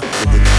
Fuck did the?